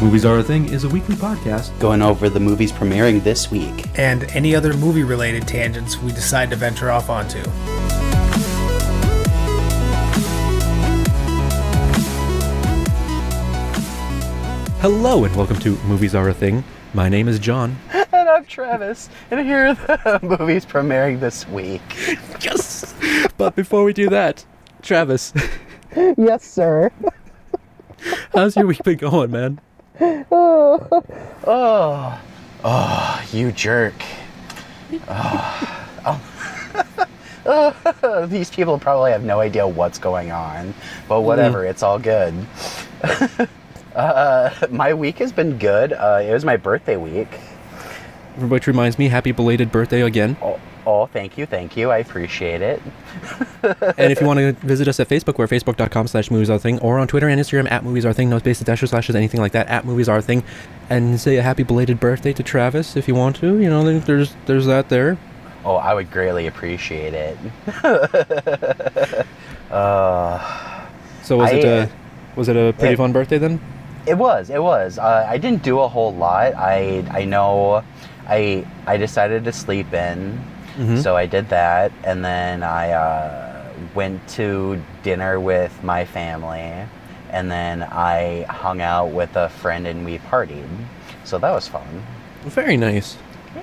Movies Are a Thing is a weekly podcast. Going over the movies premiering this week. and any other movie related tangents we decide to venture off onto. Hello and welcome to Movies Are a Thing. My name is John. And I'm Travis, and here are the movies premiering this week. Yes! But before we do that, Travis, Yes, sir. how's your week been going, man? Oh, oh, oh, you jerk. Oh. Oh. These people probably have no idea what's going on, but whatever, it's all good. uh, my week has been good. Uh, it was my birthday week. Which reminds me, happy belated birthday again. Oh, oh, thank you, thank you. I appreciate it. and if you want to visit us at Facebook, we're facebook.com slash movies are thing, or on Twitter and Instagram at movies are thing, no spaces, dashes, slashes, anything like that, at movies are thing. And say a happy belated birthday to Travis if you want to. You know, there's there's that there. Oh, I would greatly appreciate it. uh, So was it I, a was it a pretty it- fun birthday then? it was, it was. Uh, I didn't do a whole lot. I I know, I I decided to sleep in, Mhm. so I did that, and then I uh, went to dinner with my family, and then I hung out with a friend and we partied. So that was fun. Very nice.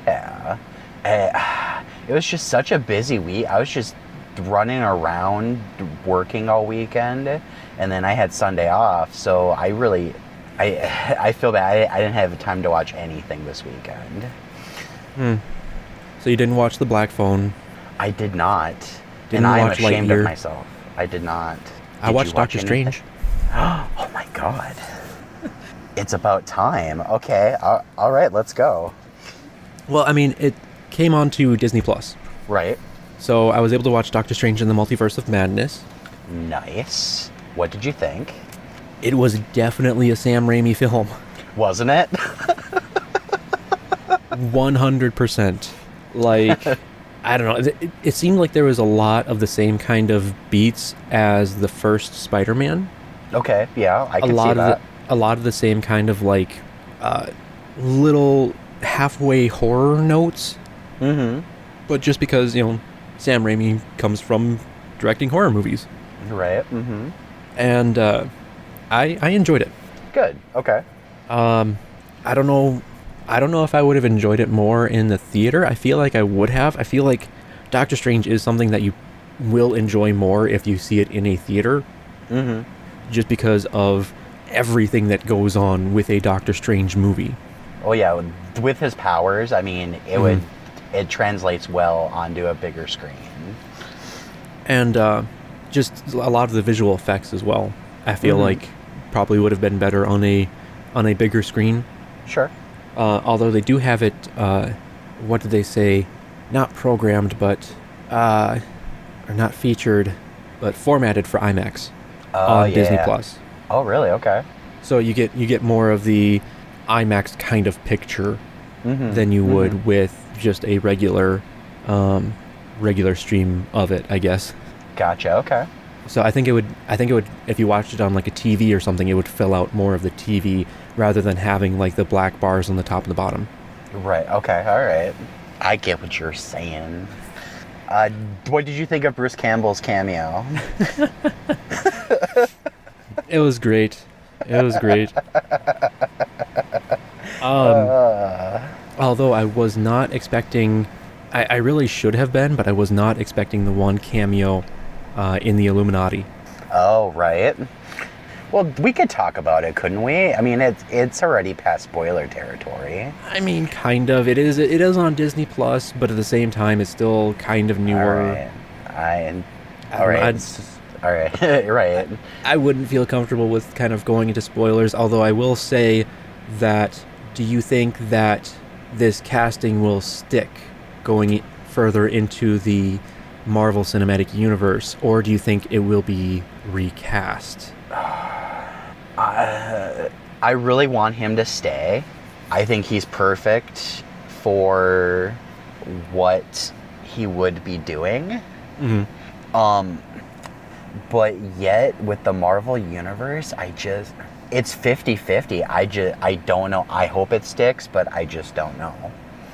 Yeah. Eh, it was just such a busy week. I was just running around working all weekend and then I had Sunday off, so I really I I feel bad. I, I didn't have time to watch anything this weekend. Hmm. So you didn't watch the Black Phone. I did not. Didn't and I am watch ashamed Lightyear. of myself. I did not. I Did watched watch Doctor anything? Strange. Oh my god. it's about time. Okay. all- all right, let's go. Well, I mean, it came onto Disney Plus, Right. so I was able to watch Doctor Strange in the Multiverse of Madness. Nice. What did you think? It was definitely a Sam Raimi film, Wasn't it? one hundred percent. Like, I don't know. It, it seemed like there was a lot of the same kind of beats as the first Spider-Man. Okay, yeah, I a can lot see of that. the, a lot of the same kind of like uh, little halfway horror notes, mm-hmm. but just because you know Sam Raimi comes from directing horror movies, Right. Mm-hmm. and uh, I I enjoyed it. Good. Okay. Um, I don't know. I don't know if I would have enjoyed it more in the theater. I feel like I would have. I feel like Doctor Strange is something that you will enjoy more if you see it in a theater, Mm-hmm. just because of everything that goes on with a Doctor Strange movie. Oh yeah, with- his powers, I mean, it would it translates well onto a bigger screen. and uh, just a lot of the visual effects as well. I feel Mhm. like probably would have been better on a on a bigger screen. Sure. Uh, although they do have it, uh, what did they say? Not programmed, but uh, or not featured, but formatted for IMAX Oh on Disney. Plus. Oh really? Okay. So you get you get more of the IMAX kind of picture Mm-hmm. than you would with just a regular um, regular stream of it, I guess. Gotcha. Okay. So I think it would I think it would if you watched it on like a TV or something, it would fill out more of the TV rather than having like the black bars on the top and the bottom. Right. Okay. All right. I get what you're saying. Uh, what did you think of Bruce Campbell's cameo? It was great. It was great. Um, Uh, although I was not expecting, I, I really should have been, but I was not expecting the one cameo uh, in the Illuminati. oh right. Well, we could talk about it, couldn't we? I mean, it's it's already past spoiler territory. I mean, kind of. It is. It is on Disney Plus, but at the same time, it's still kind of newer. right. I. All right. All right. right. I wouldn't feel comfortable with kind of going into spoilers, although I will say that do you think that this casting will stick going further into the Marvel Cinematic Universe, or do you think it will be recast? Uh, I really want him to stay. I think he's perfect for what he would be doing. Mm-hmm. Um, but yet with the Marvel universe, I just it's 50-50. I just I don't know. I hope it sticks, but I just don't know.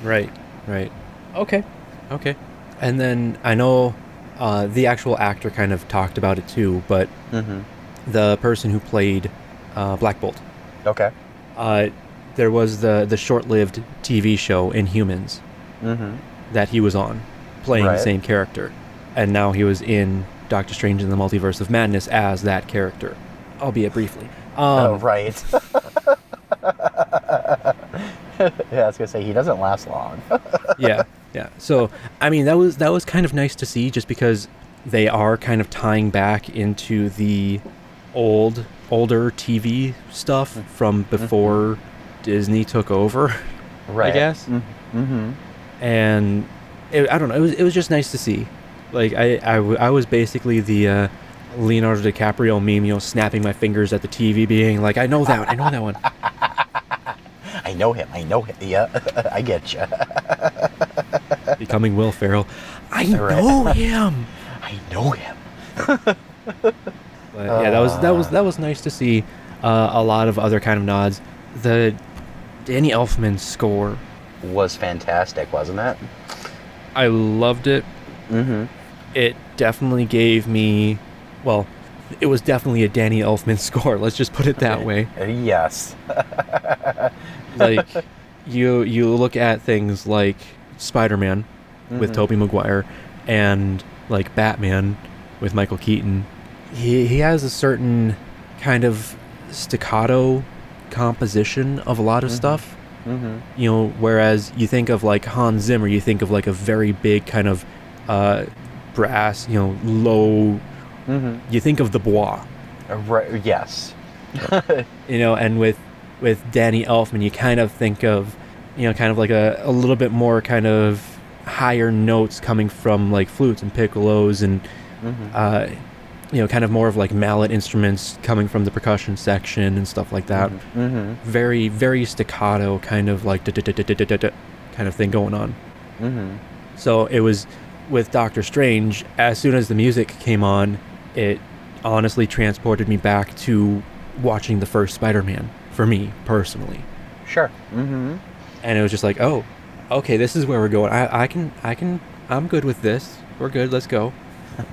Right, right. Okay, okay. And then I know uh, the actual actor kind of talked about it too, but Mm-hmm. the person who played uh, Black Bolt, Okay. uh, there was the the short-lived TV show Inhumans Mm-hmm. that he was on, playing Right. the same character, and now he was in Doctor Strange in the Multiverse of Madness as that character, albeit briefly. Um, oh right. yeah, I was gonna say he doesn't last long. yeah, yeah. So I mean, that was that was kind of nice to see, just because they are kind of tying back into the old, older TV stuff from before Disney took over, right. I guess. Mm-hmm. and it, I don't know. It was it was just nice to see. Like I I, w- I was basically the uh, Leonardo DiCaprio meme, you know, snapping my fingers at the TV, being like, I know that, one, I know that one. I know him. I know him. Yeah, I get you. Becoming Will Ferrell, I know him. I know him. But yeah, that was that was that was nice to see. Uh, a lot of other kind of nods. The Danny Elfman score, Was fantastic, wasn't it? I loved it. Mm-hmm. It definitely gave me, well, it was definitely a Danny Elfman score. Let's just put it that way. Yes. Like you you look at things like Spider-Man with Mhm. Tobey Maguire and like Batman with Michael Keaton. He he has a certain kind of staccato composition of a lot of Mhm. stuff. Mm-hmm. you know whereas you think of like hans zimmer you think of like a very big kind of uh brass you know low Mm-hmm. you think of the bois Right. Yes. you know and with with danny elfman you kind of think of you know kind of like a, a little bit more kind of higher notes coming from like flutes and piccolos and Mm-hmm. uh you know kind of more of like mallet instruments coming from the percussion section and stuff like that Mm-hmm. very very staccato kind of like kind of thing going on Mm-hmm. So it was with Doctor Strange, as soon as the music came on, it honestly transported me back to watching the first Spider Man for me personally. Sure. Mm-hmm. And it was just like, oh, okay, this is where we're going. I, I can, I can, I'm good with this. We're good. Let's go.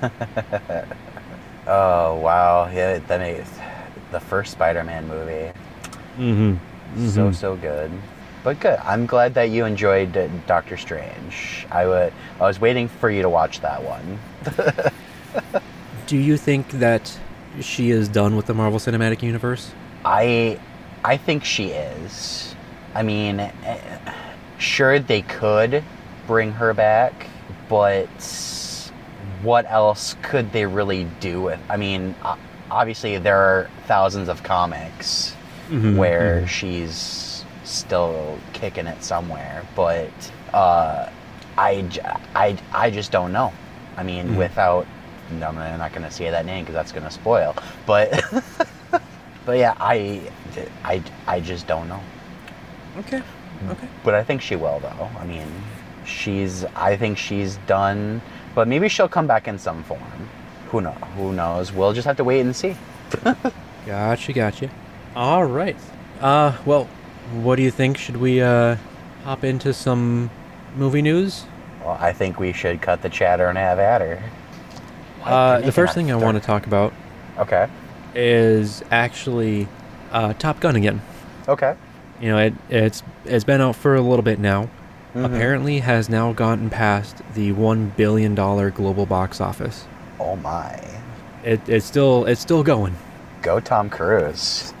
Oh wow. Yeah. That makes the first Spider-Man movie Mm-hmm. so so good. But good. I'm glad that you enjoyed Doctor Strange. I would. I was waiting for you to watch that one. Do you think that she is done with the Marvel Cinematic Universe? I I think she is. I mean, eh, sure they could bring her back, but what else could they really do with? I mean, obviously there are thousands of comics Mhm, where mhm. she's still kicking it somewhere, but uh, I, I, I just don't know. I mean, Mhm. without, no, I'm not going to say that name because that's going to spoil. But, but yeah, I, I, I just don't know. Okay. Okay. But I think she will, though. I mean, she's, I think she's done, but maybe she'll come back in some form. Who know? Who knows? We'll just have to wait and see. Gotcha, gotcha. All right. Uh, well, what do you think? Should we uh hop into some movie news? Well, I think we should cut the chatter and have at her. Uh, the first thing I want to talk about Okay. is actually uh, Top Gun again. Okay. You know, it it's it's been out for a little bit now. Mhm. Apparently, has now gotten past the one billion dollar global box office. Oh my. It, it's still it's still going. Go Tom Cruise.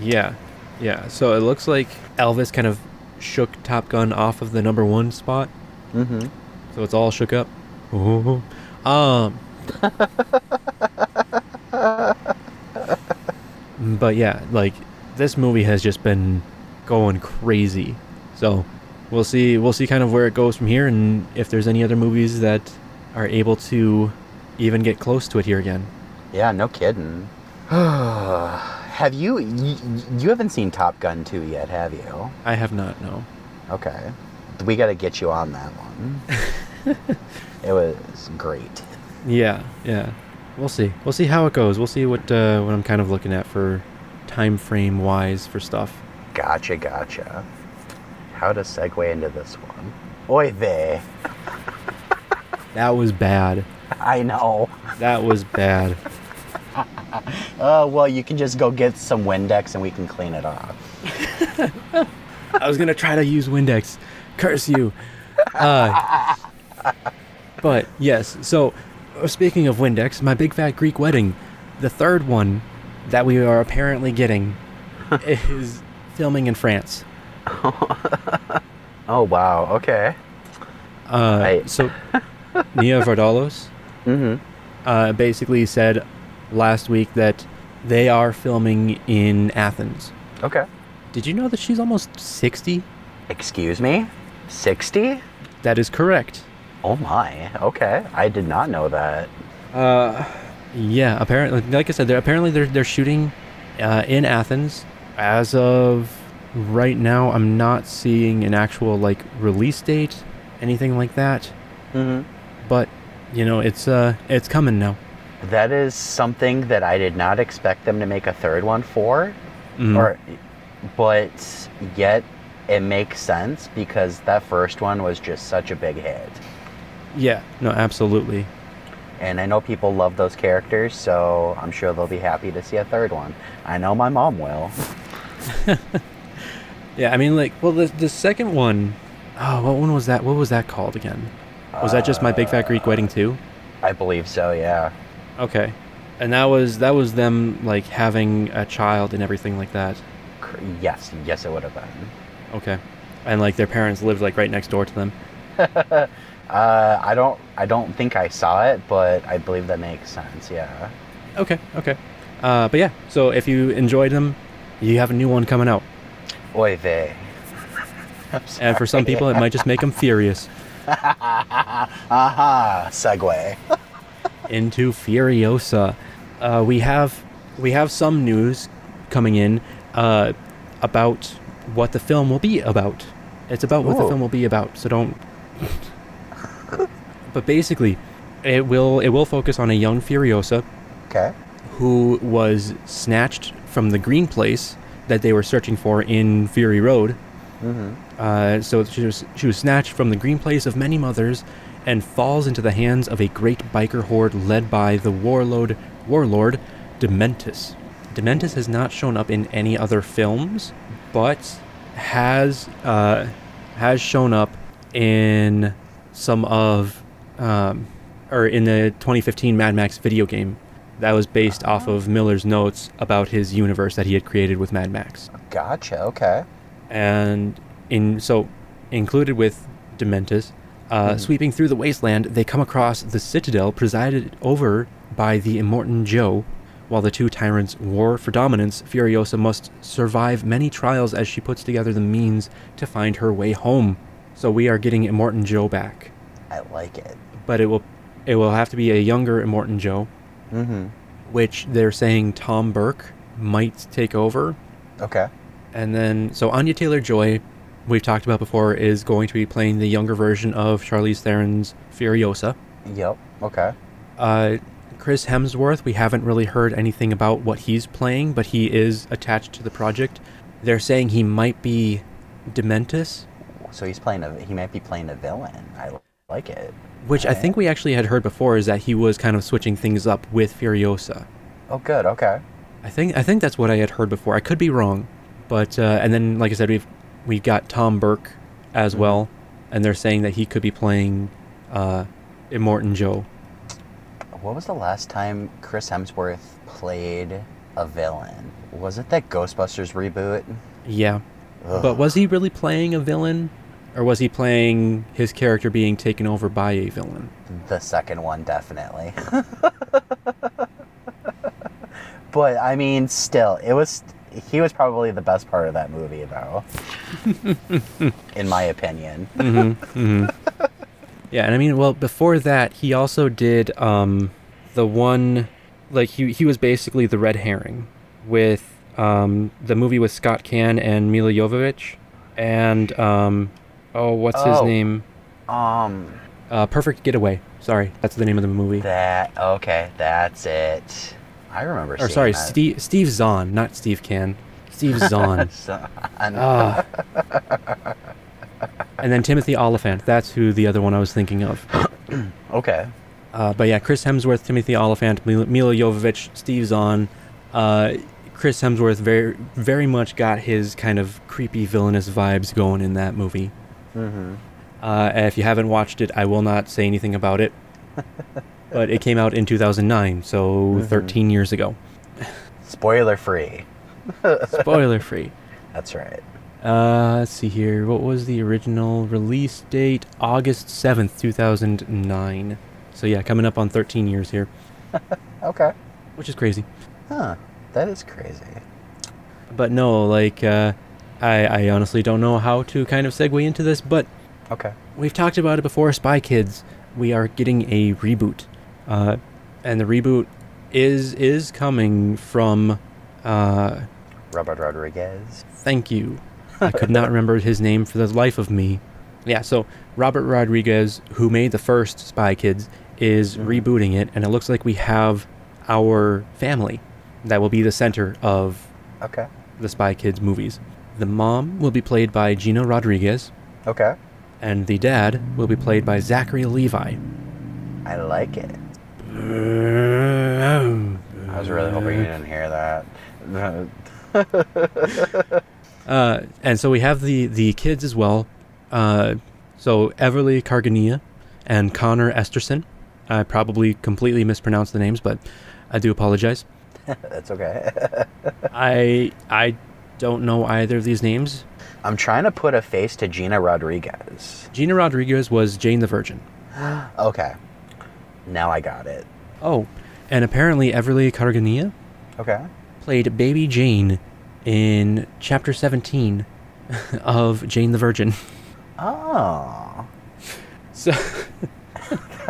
Yeah, yeah. So it looks like Elvis kind of shook Top Gun off of the number one spot. Mm-hmm. So it's all shook up. Ooh. Um. but yeah, like this movie has just been going crazy. So we'll see. We'll see kind of where it goes from here, and if there's any other movies that are able to even get close to it here again. Yeah, no kidding. have you, you? You haven't seen Top Gun 2 yet, have you? I have not. No. Okay. We got to get you on that one. it was great. Yeah. Yeah. We'll see. We'll see how it goes. We'll see what uh, what I'm kind of looking at for time frame wise for stuff. Gotcha, gotcha. How to segue into this one? Oy vey. That was bad. I know. That was bad. Uh, well, you can just go get some Windex and we can clean it off. I was gonna try to use Windex. Curse you. Uh, but yes, so uh, speaking of Windex, my big fat Greek wedding, the third one that we are apparently getting is filming in France. Oh, wow. Okay. Uh, Right. So Nia Vardalos Mm uh, basically said last week that they are filming in Athens. Okay. Did you know that she's almost 60? Excuse me? 60? That is correct. Oh my. Okay. I did not know that. Uh, yeah. Apparently, like I said, they're apparently they're they're shooting uh, in Athens. As of right now, I'm not seeing an actual like release date, anything like that. hmm But you know, it's uh, it's coming now. That is something that I did not expect them to make a third one for. Mhm. Or, but yet it makes sense because that first one was just such a big hit. yeah, no, absolutely. And I know people love those characters, so I'm sure they'll be happy to see a third one. I know my mom will. Yeah, I mean, like, well, the the second one, oh, what one was that? What was that called again? Was that just my big fat Greek wedding too? I believe so, yeah. Okay, and that was that was them like having a child and everything like that. Yes, yes, it would have been. Okay, and like their parents lived like right next door to them. Uh, I don't, I don't think I saw it, but I believe that makes sense. Yeah. Okay, okay. Uh, but yeah, so if you enjoyed them, you have a new one coming out, Oy vey. And for some people, it might just make them furious. Aha, segue. into Furiosa. Uh, we have we have some news coming in uh, about what the film will be about. It's about what the film will be about, so don't. But basically, it will it will focus on a young Furiosa Okay. who was snatched from the green place that they were searching for in Fury Road. Mm-hmm. Uh, so she was she was snatched from the green place of many mothers, and falls into the hands of a great biker horde led by the warlord warlord Dementus. Dementus has not shown up in any other films, but has uh, has shown up in some of um, or in the 2015 Mad Max video game that was based off of Miller's notes about his universe that he had created with Mad Max Gotcha. Okay. and in so included with Dementus, uh, Mhm. sweeping through the wasteland, they come across the citadel presided over by the Immortan Joe. While the two tyrants war for dominance, Furiosa must survive many trials as she puts together the means to find her way home. So we are getting Immortan Joe back, I like it. But it will it will have to be a younger Immortan Joe, Mm-hmm. which they're saying Tom Burke might take over. Okay. And then, so Anya Taylor Joy, we've talked about before, is going to be playing the younger version of Charlize Theron's Furiosa. Yep. Okay. Uh, Chris Hemsworth, we haven't really heard anything about what he's playing, but he is attached to the project. They're saying he might be Dementus, So he's playing a. He might be playing a villain. I like it. Which I think we actually had heard before, is that he was kind of switching things up with Furiosa. Oh, good. Okay. I think I think that's what I had heard before. I could be wrong, but uh, and then like I said, we've we've got Tom Burke as Mhm. well, and they're saying that he could be playing uh, Immortan Joe. What was the last time Chris Hemsworth played a villain? Was it that Ghostbusters reboot? Yeah, Ugh. but was he really playing a villain, or was he playing his character being taken over by a villain? the second one definitely? but I mean, still, it was. He was probably the best part of that movie, though. in my opinion. mm-hmm, hmm Yeah, and I mean, well, before that, he also did um, the one, like he he was basically the red herring with um, the movie with Scott Can and Milla Jovovich, and um, oh, what's his Oh. name? Um, Uh, Perfect Getaway. Sorry, that's the name of the movie. that okay, that's it. I remember. or sorry, that. Steve Steve Zahn, not Steve Can. Steve Zahn. And- Ah. and then Timothy Olyphant. That's who the other one I was thinking of. okay. Uh, but yeah, Chris Hemsworth, Timothy Olyphant, Mil- Milla Jovovich, Steve Zahn. Uh, Chris Hemsworth very, very much got his kind of creepy villainous vibes going in that movie. Mm-hmm. Uh, if you haven't watched it, I will not say anything about it. but it came out in 2009, so Mhm. 13 years ago. Spoiler free. Spoiler free. That's right. Uh, let's see here. What was the original release date? August 7th, 2009. So yeah, coming up on 13 years here, Okay. which is crazy. Huh. That is crazy. But no, like, uh, I, I honestly don't know how to kind of segue into this, but Okay. we've talked about it before. Spy Kids, we are getting a reboot, uh, and the reboot is is coming from. Uh, Robert Rodriguez. thank you. I could not remember his name for the life of me. Yeah, so Robert Rodriguez, who made the first Spy Kids, is Mhm. rebooting it, and it looks like we have our family that will be the center of Okay. the Spy Kids movies. The mom will be played by Gina Rodriguez, Okay. and the dad will be played by Zachary Levi. I like it. I was really hoping you didn't hear that. Uh, and so we have the the kids as well. Uh, so Everly Cargania and Connor Esterson. I probably completely mispronounced the names, but I do apologize. That's okay. I I don't know either of these names. I'm trying to put a face to Gina Rodriguez. Gina Rodriguez was Jane the Virgin. Okay. Now I got it. Oh, and apparently Everly Cargania Okay. played Baby Jane in Chapter 17 of Jane the Virgin. Oh. So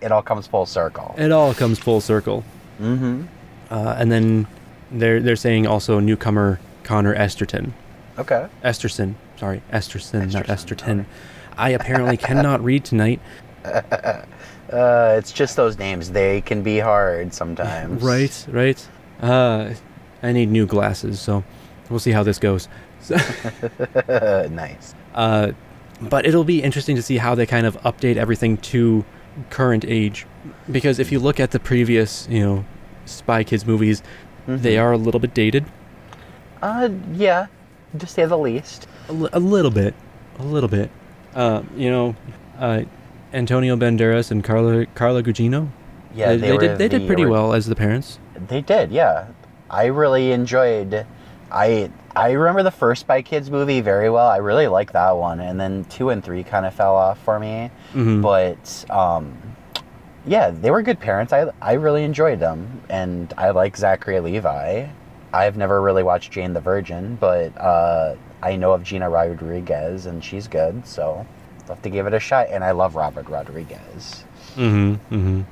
it all comes full circle. it all comes full circle. Mm-hmm. Uh, and then they're they're saying also newcomer Connor Esterton. Okay. Esterson, sorry, Esterson, not Esterson, Esterton. I apparently cannot read tonight. Uh, it's just those names. They can be hard sometimes. Right, right. Uh, I need new glasses, so we'll see how this goes. Nice. uh, but it'll be interesting to see how they kind of update everything to current age, because if you look at the previous, you know, Spy Kids movies, they Mhm. are a little bit dated, Uh, yeah, to say the least. a, little bit, a little bit. Uh, you know, uh, Antonio Banderas and Carla Carla Gugino. Yeah, they, they, they did. They did pretty well as the parents. They did, yeah. I really enjoyed. I I remember the first Spy Kids movie very well. I really liked that one, and then two and three kind of fell off for me. Mhm. But um, yeah, they were good parents. I I really enjoyed them, and I like Zachary Levi. I've never really watched Jane the Virgin, but uh, I know of Gina Rodriguez, and she's good. So I'll have to give it a shot. And I love Robert Rodriguez. Mm-hmm. Mm-hmm.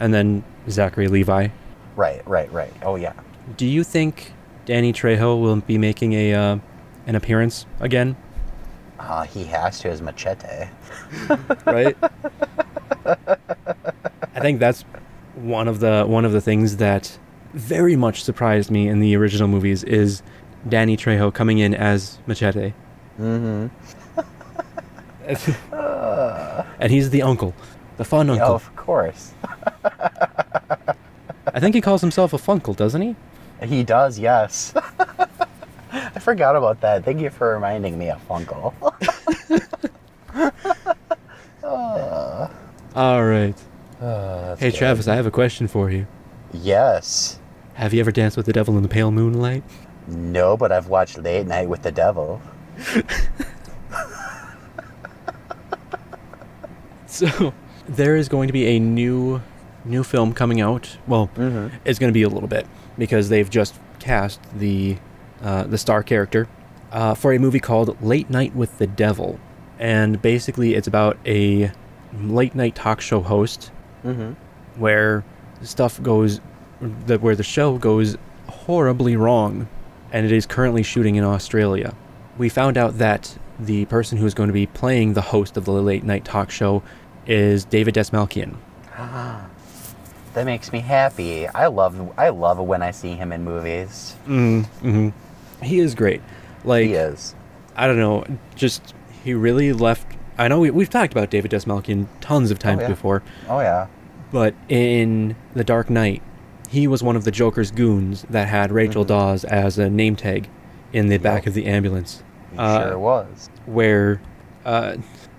And then Zachary Levi. Right, right, right. Oh yeah. Do you think Danny Trejo will be making a uh, an appearance again? Uh, he has to as Machete. Right. I think that's one of the one of the things that very much surprised me in the original movies is Danny Trejo coming in as Machete, Mm-hmm. and he's the uncle, the fun uncle. of course. I think he calls himself a funkle, doesn't he? He does, yes. I forgot about that. Thank you for reminding me of Funkle. Uh, All right. uh, Hey good. Travis, I have a question for you. Yes. Have you ever danced with the devil in the pale moonlight? No, but I've watched Late Night with the Devil. So there is going to be a new new film coming out. Well, Mhm. it's going to be a little bit because they've just cast the uh, the star character uh, for a movie called Late Night with the Devil, and basically it's about a late night talk show host Mm-hmm. where stuff goes that where the show goes horribly wrong and it is currently shooting in Australia. We found out that the person who is going to be playing the host of the late night talk show is David Dastmalchian. Ah, that makes me happy. I love I love when I see him in movies. Mm-hmm. He is great. Like he is. I don't know, just he really left. I know we, we've talked about David Dastmalchian tons of times yeah. before, Oh yeah. but in The Dark Knight, he was one of the Joker's goons that had Rachel Mhm. Dawes as a name tag in the back of the ambulance, He Uh, sure was. where uh,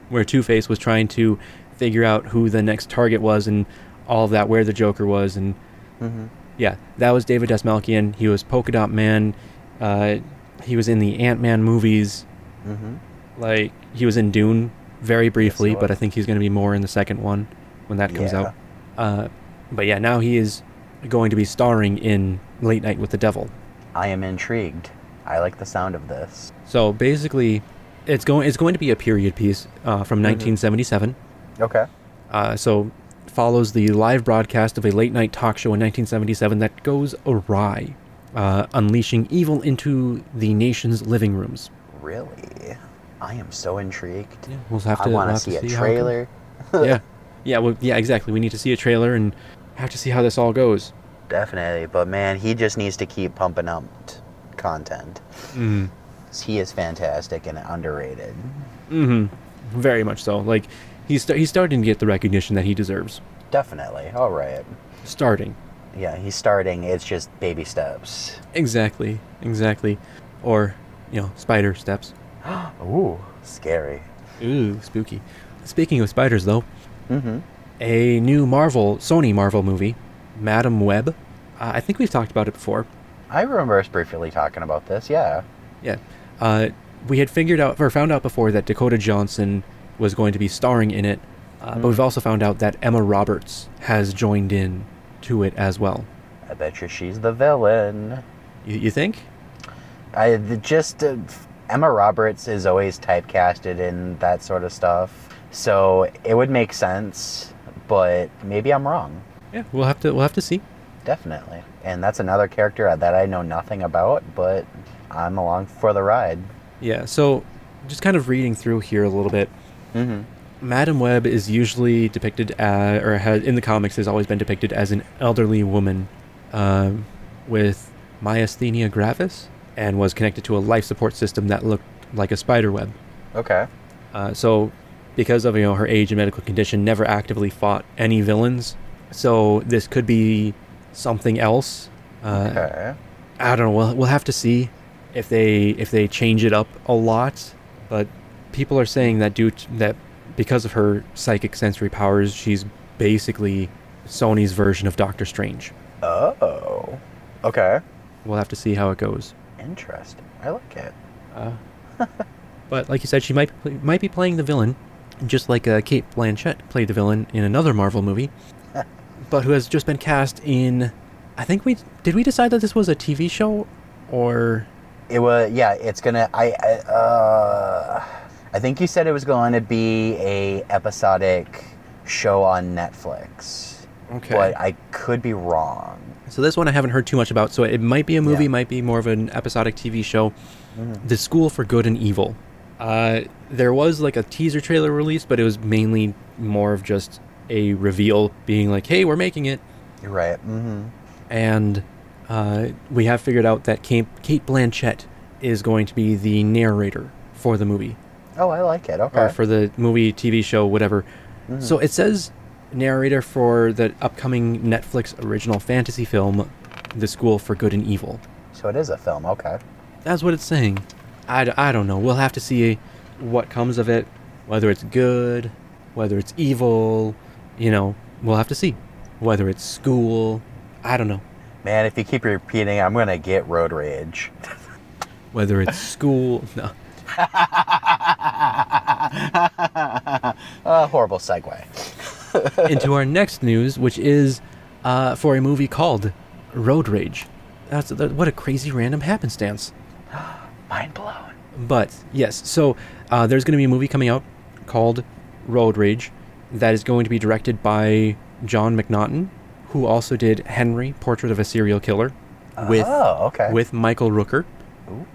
where Two Face was trying to figure out who the next target was and all of that, where the Joker was, and Mm-hmm. yeah, that was David Dastmalchian. He was Polka Dot Man. Uh, he was in the Ant Man movies. Mm-hmm. Like he was in Dune very briefly, but I think he's going to be more in the second one when that comes Yeah. out. Uh, but yeah, now he is going to be starring in Late Night with the Devil. I am intrigued. I like the sound of this. So basically, it's going it's going to be a period piece uh, from Mm-hmm. 1977. Okay. Uh, so follows the live broadcast of a late night talk show in 1977 that goes awry, uh, unleashing evil into the nation's living rooms. Really? I am so intrigued. We'll have to. I want we'll to see a how it goes. trailer. yeah, yeah, well, yeah, exactly. We need to see a trailer and have to see how this all goes. Definitely, but man, he just needs to keep pumping up t- content. Mm. He is fantastic and underrated. Mm-hmm. Very much so. Like he's sta- he's starting to get the recognition that he deserves. Definitely. All right. Starting. Yeah, he's starting. It's just baby steps. Exactly. Exactly. Or, you know, spider steps. Ooh, scary. Ooh, spooky. Speaking of spiders, though, Mm-hmm. A new Marvel, Sony Marvel movie, Madame Web. Uh, I think we've talked about it before. I remember us briefly talking about this. Yeah. Yeah. Uh, we had figured out or found out before that Dakota Johnson was going to be starring in it, uh, but Hmm. we've also found out that Emma Roberts has joined in to it as well. I bet you she's the villain. You, you think? I the- just uh, Emma Roberts is always typecasted in that sort of stuff, so it would make sense. But maybe I'm wrong. Yeah, we'll have to we'll have to see. Definitely. And that's another character that I know nothing about, but I'm along for the ride. Yeah. So, just kind of reading through here a little bit. Mm-hmm. Madame Web is usually depicted as, or has, in the comics has always been depicted as an elderly woman um, with myasthenia gravis and was connected to a life support system that looked like a spider web. Okay. Uh, so, because of you know her age and medical condition, never actively fought any villains. So this could be something else. Uh, okay. I don't know. We'll, we'll have to see if they if they change it up a lot. But people are saying that due to, that because of her psychic sensory powers, she's basically Sony's version of Doctor Strange. Oh. Okay. We'll have to see how it goes. Interesting. I like it. Uh, but like you said, she might might be playing the villain, just like uh, Cate Blanchett played the villain in another Marvel movie, but who has just been cast in. I think we did we decide that this was a TV show, or It was yeah. It's gonna. I. I uh. I think you said it was going to be a episodic show on Netflix, okay. but I could be wrong. So this one I haven't heard too much about. So it might be a movie, Yeah. might be more of an episodic TV show. Mhm. The School for Good and Evil. Uh, there was like a teaser trailer released, but it was mainly more of just a reveal, being like, "Hey, we're making it," You're right. Mm-hmm. and uh, we have figured out that Kate, Cate Blanchett is going to be the narrator for the movie Oh, I like it. Okay. or for the movie, TV show, whatever. Mhm. So it says narrator for the upcoming Netflix original fantasy film, The School for Good and Evil. So it is a film. Okay. That's what it's saying. I, d- I don't know. We'll have to see what comes of it, whether it's good, whether it's evil. You know, we'll have to see. Whether it's school, I don't know. Man, if you keep repeating, I'm gonna get road rage. Whether it's school, no. uh, horrible segue. Into our next news, which is uh, for a movie called Road Rage. That's that, what a crazy random happenstance. Mind blown. But yes, so uh, there's going to be a movie coming out called Road Rage that is going to be directed by John McNaughton, who also did Henry, Portrait of a Serial Killer, with oh, okay. with Michael Rooker, Ooh.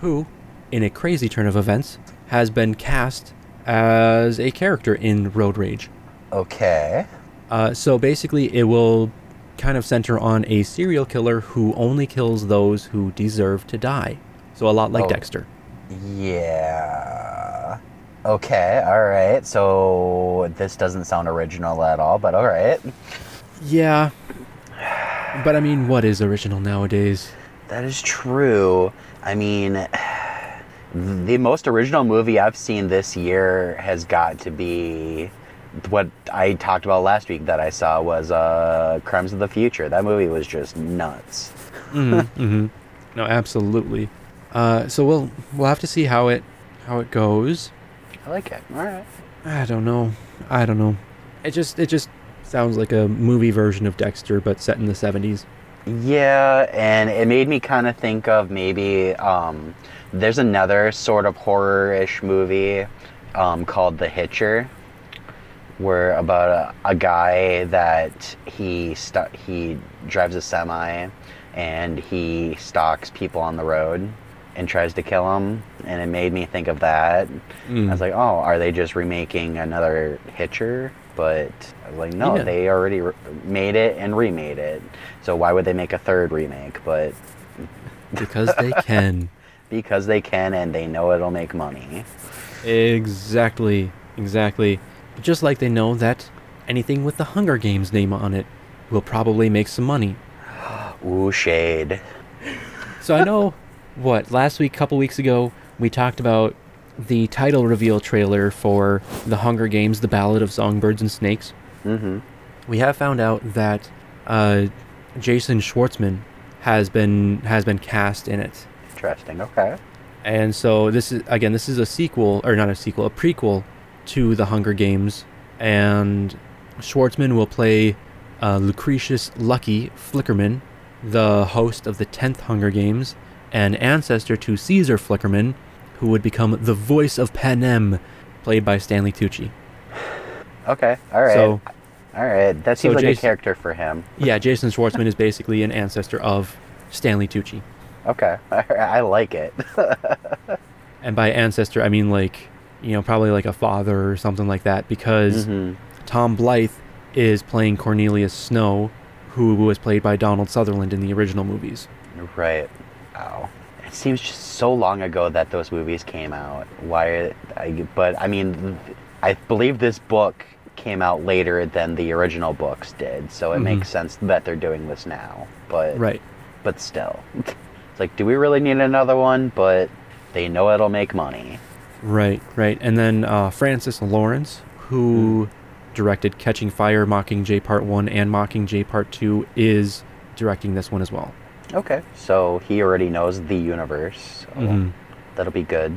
who, in a crazy turn of events, has been cast as a character in Road Rage. Okay. Uh, so basically, it will kind of center on a serial killer who only kills those who deserve to die. So a lot like Oh. Dexter. Yeah. Okay, all right. So this doesn't sound original at all, but all right. Yeah. But I mean, what is original nowadays? That is true. I mean, the most original movie I've seen this year has got to be what I talked about last week that I saw was uh, Crimes of the Future. That movie was just nuts. mm-hmm. No, absolutely. Uh, so we'll we'll have to see how it how it goes. I like it. All right. I don't know. I don't know. It just it just sounds like a movie version of Dexter, but set in the seventies. Yeah, and it made me kind of think of maybe um, there's another sort of horror-ish movie um, called The Hitcher, where about a, a guy that he stu- he drives a semi and he stalks people on the road and tries to kill him, and it made me think of that. Mm. I was like, oh, are they just remaking another Hitcher? But I was like, no, Yeah. they already re- made it and remade it. So why would they make a third remake? But because they can. because they can and they know it'll make money. Exactly. Exactly. Just like they know that anything with the Hunger Games name on it will probably make some money. Ooh, shade. So I know what last week, couple weeks ago, we talked about the title reveal trailer for The Hunger Games: The Ballad of Songbirds and Snakes. Mm-hmm. We have found out that uh, Jason Schwartzman has been has been cast in it, Interesting. Okay. and so this is again this is a sequel or not a sequel, a prequel to The Hunger Games, and Schwartzman will play uh, Lucretius Lucky Flickerman, the host of the tenth Hunger Games, and ancestor to Caesar Flickerman, who would become the voice of Panem, played by Stanley Tucci. Okay. All right. So All right. That seems So like Jason- a character for him. yeah, Jason Schwartzman is basically an ancestor of Stanley Tucci. Okay. I like it. And by ancestor, I mean like, you know, probably like a father or something like that, because Mhm. Tom Blyth is playing Cornelius Snow, who was played by Donald Sutherland in the original movies. Right. Wow. It seems just so long ago that those movies came out. Why? I, but I mean, I believe this book came out later than the original books did, so it Mhm. makes sense that they're doing this now. But Right. but still, it's like, do we really need another one? But they know it'll make money. Right, right. And then uh, Francis Lawrence, who directed Catching Fire, Mockingjay Part 1, and Mockingjay Part 2, is directing this one as well. Okay. So he already knows the universe. So Mhm. That'll be good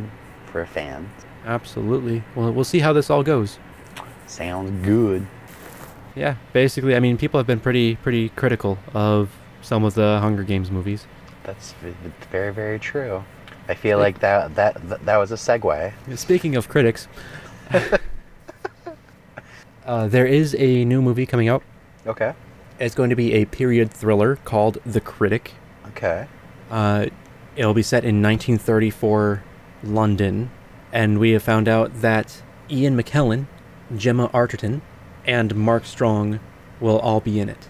for fans. Absolutely. Well, we'll see how this all goes. Sounds good. Yeah, basically, I mean, people have been pretty, pretty critical of some of the Hunger Games movies. That's v- v- very very true. I feel Like- like that that that, that was a segue. Speaking of critics, uh, there is a new movie coming out. Okay. It's going to be a period thriller called The Critic. Okay. Uh, it'll be set in 1934 London, and we have found out that Ian McKellen, Gemma Arterton, and Mark Strong will all be in it.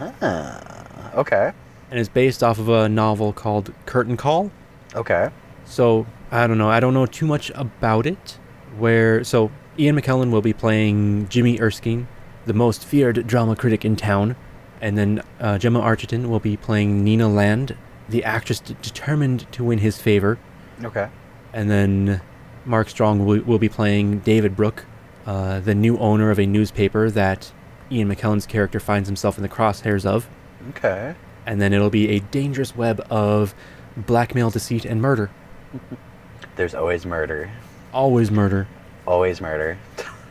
Ah, okay. And it's based off of a novel called Curtain Call. Okay. So I don't know. I don't know too much about it. Where so Ian McKellen will be playing Jimmy Erskine, the most feared drama critic in town, and then uh, Gemma Arterton will be playing Nina Land, the actress d- determined to win his favor, Okay. and then Mark Strong will, will be playing David Brooke, uh, the new owner of a newspaper that Ian McKellen's character finds himself in the crosshairs of, Okay. and then it'll be a dangerous web of blackmail, deceit, and murder. There's always murder. Always murder. Always murder.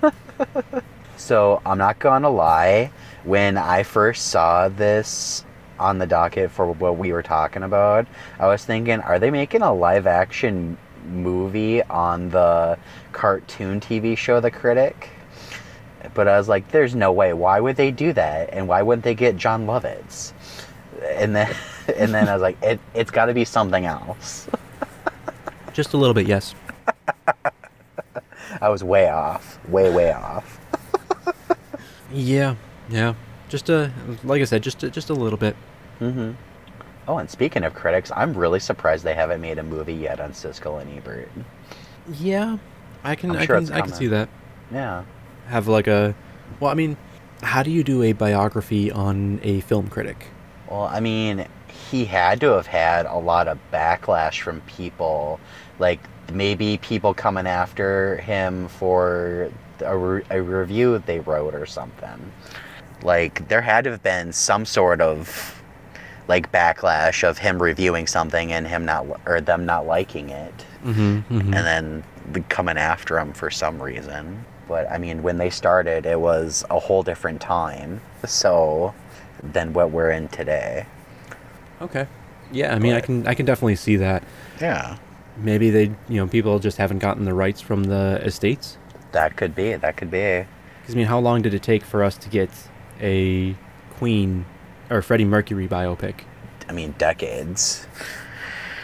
so I'm not gonna lie. When I first saw this on the docket for what we were talking about, I was thinking, are they making a live action movie on the cartoon TV show The Critic? But I was like, there's no way. Why would they do that? And why wouldn't they get Jon Lovitz? And then, and then I was like, it, it's got to be something else. Just a little bit, yes. I was way off, way way off. Yeah, yeah. Just a like I said, just a, just a little bit. Mm-hmm. Oh, and speaking of critics, I'm really surprised they haven't made a movie yet on Siskel and Ebert. Yeah, I can I'm I sure can I can see that. Yeah. Have like a, well, I mean, how do you do a biography on a film critic? Well, I mean, he had to have had a lot of backlash from people, like maybe people coming after him for a, re- a review they wrote or something. Like there had to have been some sort of like backlash of him reviewing something and him not or them not liking it, Mm-hmm, and then the- coming after him for some reason. But I mean, when they started, it was a whole different time. So than what we're in today. Okay. Yeah, I mean, I can I can definitely see that. Yeah. Maybe they, you know, people just haven't gotten the rights from the estates. That could be. That could be. Because I mean, how long did it take for us to get a Queen or Freddie Mercury biopic? I mean, decades.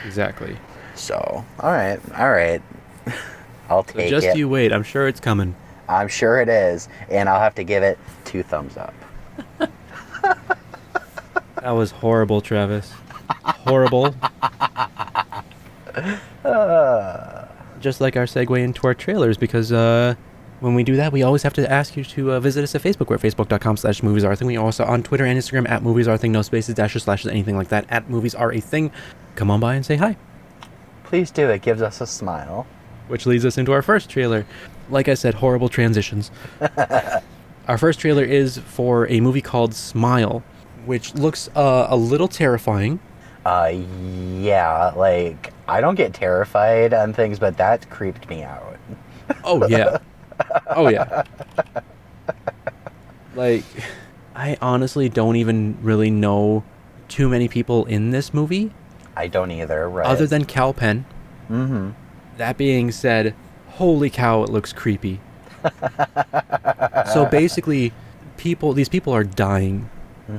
Exactly. So, all right, all right. I'll So take just it. Just you wait. I'm sure it's coming. I'm sure it is, and I'll have to give it two thumbs up. That was horrible, Travis. horrible. Just like our segue into our trailers, because uh, when we do that, we always have to ask you to uh, visit us at Facebook. We're at facebook.com slash movies are a thing. We also on Twitter and Instagram at movies are a thing, no spaces, dashes, slashes, anything like that. At movies are a thing. Come on by and say hi. Please do. It gives us a smile. which leads us into our first trailer. Like I said, horrible transitions. our first trailer is for a movie called Smile, which looks uh, a little terrifying. Uh, yeah, like I don't get terrified on things, but that creeped me out. Oh yeah, oh yeah. Like, I honestly don't even really know too many people in this movie, I don't either. Right. other than Kal Penn. Mm-hmm. That being said, holy cow, it looks creepy. so basically, people these people are dying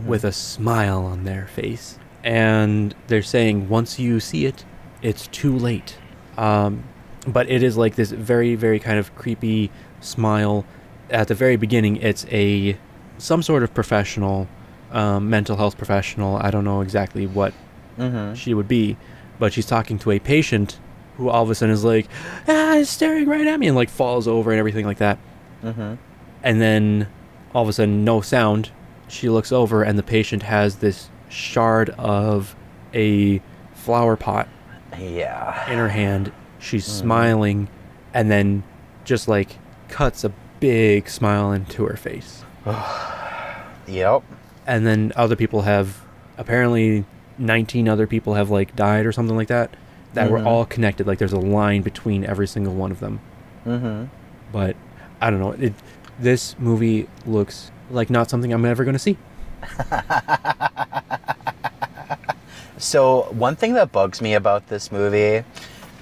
with a smile on their face, and they're saying once you see it, it's too late. Um, but it is like this very, very kind of creepy smile. At the very beginning, it's a some sort of professional, um, mental health professional. I don't know exactly what Mm-hmm. she would be, but she's talking to a patient who all of a sudden is like, ah, staring right at me, and like falls over and everything like that. Mm-hmm. And then all of a sudden, no sound. She looks over, and the patient has this shard of a flower pot Yeah. in her hand. She's smiling, and then just like cuts a big smile into her face. Yep. And then other people have apparently 19 other people have like died or something like that that were Mhm. all connected like there's a line between every single one of them Mm-hmm. but i don't know it this movie looks like not something i'm ever going to see So one thing that bugs me about this movie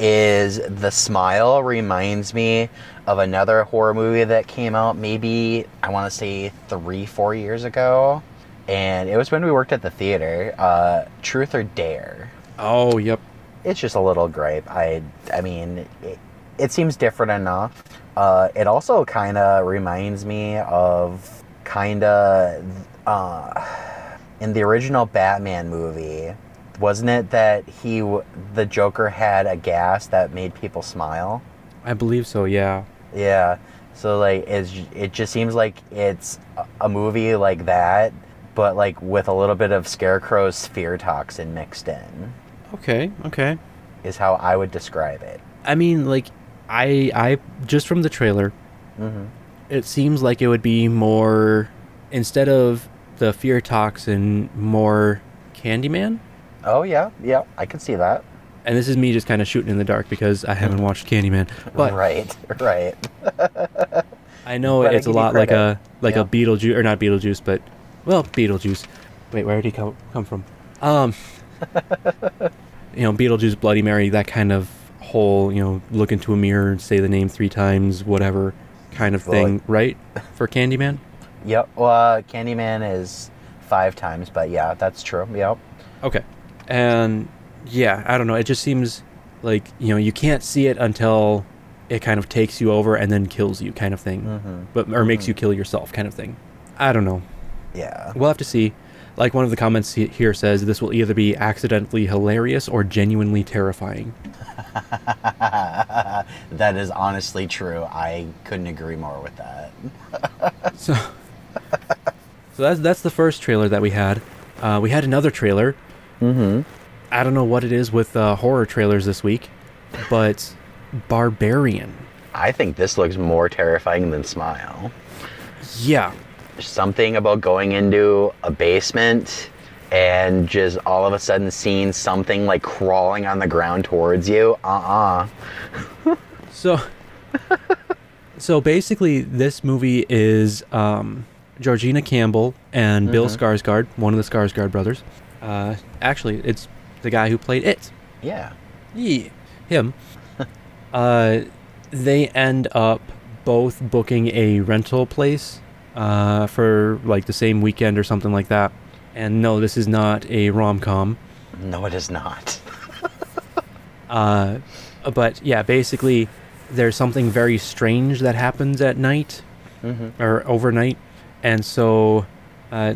is the smile reminds me of another horror movie that came out maybe I want to say three four years ago, and it was when we worked at the theater. Uh, Truth or Dare. oh yep It's just a little gripe. I I mean, it, it seems different enough. Uh, it also kind of reminds me of kind of uh, in the original Batman movie. Wasn't it that he, the Joker, had a gas that made people smile? i believe so yeah Yeah. So like, it's, it just seems like it's a- movie like that, but like with a little bit of Scarecrow's fear toxin mixed in. okay okay Is how I would describe it. i mean like i i just from the trailer hmm it seems like it would be more instead of the fear toxin more candyman Oh yeah, yeah, I can see that. and this is me just kind of shooting in the dark because I haven't watched Candyman. But right, right. I know But it's a lot like a like Yeah. a Beetlejuice or not Beetlejuice, but well, Beetlejuice. Wait, where did he come come from? Um, you know, Beetlejuice, Bloody Mary, that kind of whole you know, look into a mirror, and say the name three times, whatever kind of Well, thing, right? For Candyman. Yep. Well, uh, Candyman is five times, but yeah, that's true. Yep. Okay. And yeah, I don't know. It just seems like, you know, you can't see it until it kind of takes you over and then kills you kind of thing. Mm-hmm. But or makes you kill yourself kind of thing. I don't know. Yeah. We'll have to see. Like one of the comments here says, this will either be accidentally hilarious or genuinely terrifying. that is honestly true. I couldn't agree more with that. So, so that's that's the first trailer that we had. Uh, we had another trailer. Mm-hmm. I don't know what it is with uh, horror trailers this week, but Barbarian. I think this looks more terrifying than Smile. Yeah, Something about going into a basement and just all of a sudden seeing something like crawling on the ground towards you. Uh-uh. So, so basically, this movie is um, Georgina Campbell and Bill Skarsgård, one of the Skarsgård brothers. Uh, actually, it's the guy who played it. Yeah. Yeah, him. uh, they end up both booking a rental place uh, for like the same weekend or something like that. And no, this is not a rom com. No, it is not. Uh, but yeah, basically, there's something very strange that happens at night Mm-hmm. or overnight, and so uh,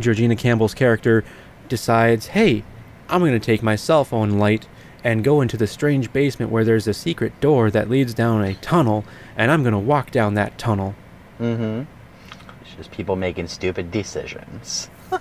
Georgina Campbell's character decides, "Hey, I'm gonna take my cell phone light and go into the strange basement where there's a secret door that leads down a tunnel, and I'm gonna walk down that tunnel." Mm-hmm. It's just people making stupid decisions.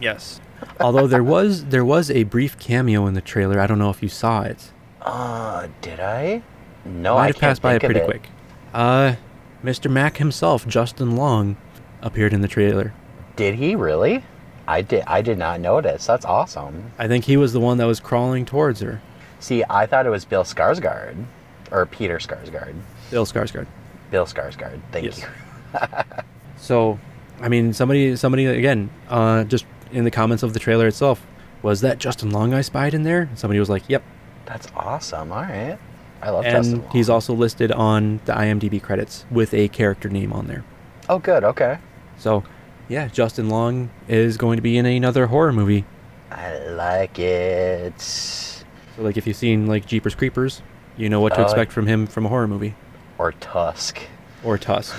Yes. Although there was there was a brief cameo in the trailer. I don't know if you saw it. Uh, did I? No, Might I have can't passed by it think of pretty quick. Uh, Mr. Mac himself, Justin Long, appeared in the trailer. Did he really? I did. I did not notice. That's awesome. I think he was the one that was crawling towards her. See, I thought it was Bill Skarsgård, or Peter Skarsgård. Bill Skarsgård. Bill Skarsgård. Thank Yes. you. So, I mean, somebody, somebody again, uh, just in the comments of the trailer itself, was that Justin Long I spied in there? Somebody was like, "Yep," That's awesome. All right. I love Justin. and Long. he's also listed on the IMDb credits with a character name on there. Oh, good. Okay. So, yeah, Justin Long is going to be in another horror movie. I like it. So, like, if you've seen like Jeepers Creepers, you know what to Oh, expect from him from a horror movie Or Tusk. or Tusk.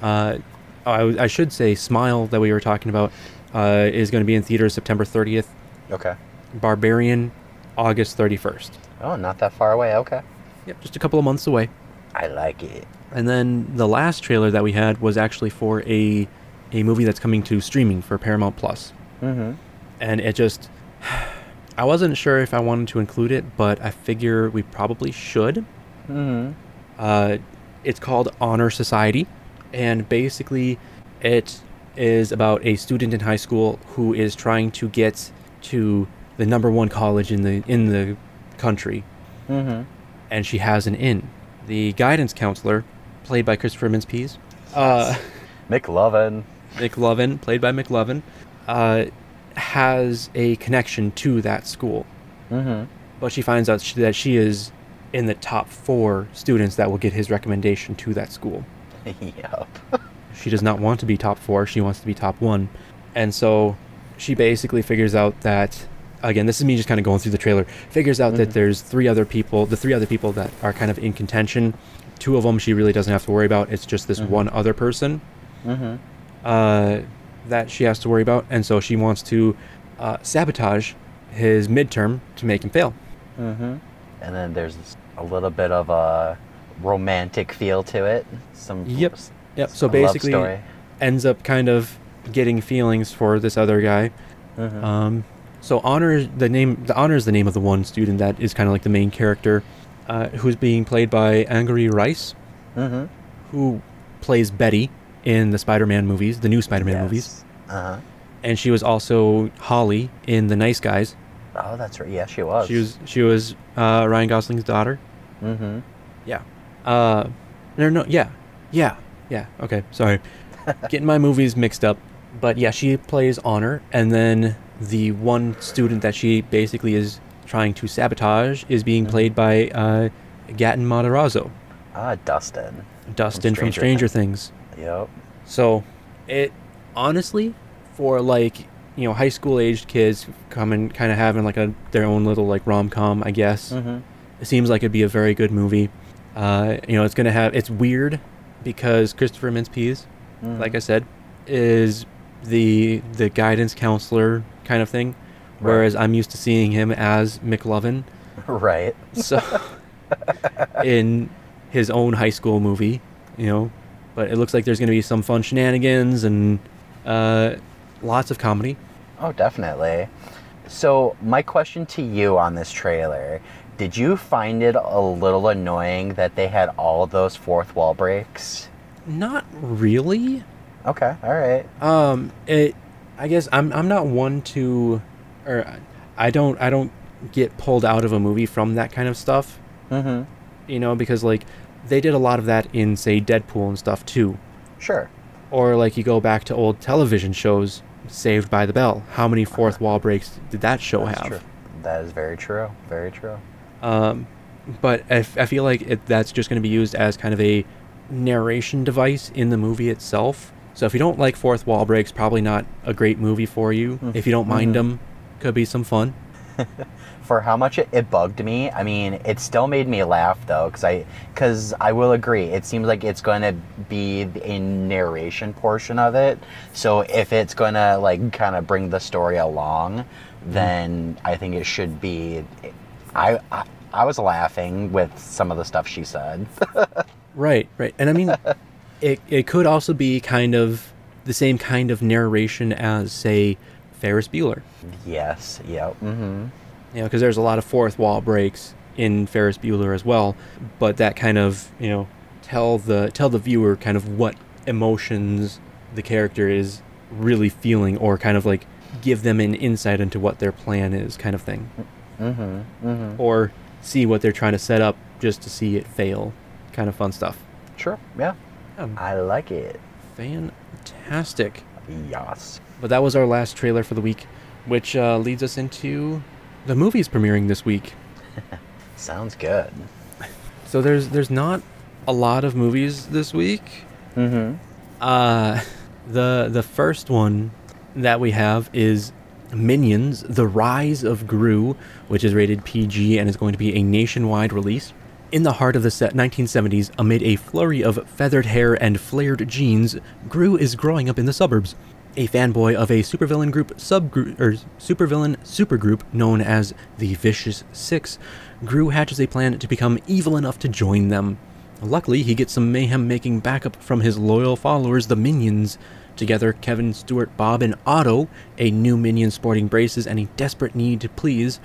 Uh, I, I should say, Smile that we were talking about uh, is going to be in theaters September 30th. Okay. Barbarian, August 31st. Oh, not that far away. Okay. Yep, just a couple of months away. I like it. And then the last trailer that we had was actually for a a movie that's coming to streaming for Paramount Plus. Mm-hmm. And it just I wasn't sure if I wanted to include it, but I figure we probably should. Mm-hmm. Uh, it's called Honor Society, and basically, it is about a student in high school who is trying to get to the number one college in the in the country, Mm-hmm. and she has an in. The guidance counselor, played by Christopher Mintz-Plasse, uh, McLovin. McLovin, played by McLovin, uh, has a connection to that school. Mm-hmm. But she finds out sh- that she is in the top four students that will get his recommendation to that school. yep. She does not want to be top four, she wants to be top one. And so she basically figures out that, again, this is me just kind of going through the trailer, figures out that Mhm. there's three other people, the three other people that are kind of in contention. Two of them she really doesn't have to worry about. It's just this Mhm. one other person Mm-hmm. Uh, that she has to worry about. And so she wants to uh, sabotage his midterm to make him fail. Mm-hmm. And then there's a little bit of a romantic feel to it. Some Yep. Yep. So basically, ends up kind of getting feelings for this other guy. Mhm. Um, so honor is the name. The honor is the name of the one student that is kind of like the main character, uh, who's being played by Angourie Rice, mm-hmm. who plays Betty in the Spider-Man movies, the new Spider-Man movies, Uh-huh. and she was also Holly in The Nice Guys. Oh, that's right. Yeah, she was. She was she was uh, Ryan Gosling's daughter. Mm-hmm. Yeah. Uh, no, no, yeah, yeah, yeah. Okay, sorry, getting my movies mixed up. But yeah, she plays Honor, and then the one student that she basically is trying to sabotage is being Mhm. played by uh, Gaten Matarazzo, Ah, Dustin. Dustin from Stranger Stranger Things. Yep. So, it honestly, for like you know high school aged kids coming, kind of having like a their own little like rom com, I guess. Mm-hmm. It seems like it'd be a very good movie. Uh, you know, it's gonna have. It's weird because Christopher Mintz-Plasse like I said, is the the guidance counselor kind of thing, whereas I'm used to seeing him as McLovin. Right. So in his own high school movie, you know, but it looks like there's going to be some fun shenanigans and uh, lots of comedy. Oh, definitely. So, my question to you on this trailer did you find it a little annoying that they had all those fourth wall breaks? Not really. Okay, all right. Um, it. I guess I'm I'm not one to, or I don't I don't get pulled out of a movie from that kind of stuff. Mm-hmm. You know, because like they did a lot of that in say Deadpool and stuff too. Sure. Or like you go back to old television shows, Saved by the Bell. How many fourth wall breaks did that show That's have? true. That is very true. Very true. Um, but I, f- I feel like it, that's just going to be used as kind of a narration device in the movie itself. So if you don't like fourth wall breaks, probably not a great movie for you. If you don't mind Mhm. them, could be some fun. For how much it, it bugged me, I mean, it still made me laugh though, because I, because I will agree, it seems like it's going to be a narration portion of it. So if it's going to like kind of bring the story along, then I think it should be. I, I I was laughing with some of the stuff she said. Right, right. And I mean, it, it could also be kind of the same kind of narration as, say, Ferris Bueller. yes. Yep. Mm-hmm. You know, because there's a lot of fourth wall breaks in Ferris Bueller as well, but that kind of, you know, tell the tell the viewer kind of what emotions the character is really feeling or kind of like give them an insight into what their plan is kind of thing. Mm-hmm. Mm-hmm. Or see what they're trying to set up just to see it fail. Kind of fun stuff. Sure. Yeah. Um, I like it. fantastic. Yes. But that was our last trailer for the week, which uh, leads us into the movies premiering this week. Sounds good. So there's there's not a lot of movies this week. Mm-hmm. Uh, the the first one that we have is Minions: The Rise of Gru, which is rated PG and is going to be a nationwide release. In the heart of the set 1970s, amid a flurry of feathered hair and flared jeans, Gru is growing up in the suburbs. A fanboy of a supervillain group subgroup or supervillain supergroup known as the Vicious Six, Gru hatches a plan to become evil enough to join them. Luckily, he gets some mayhem making backup from his loyal followers, the Minions. Together, Kevin, Stewart, Bob, and Otto, a new Minion sporting braces and a desperate need to please,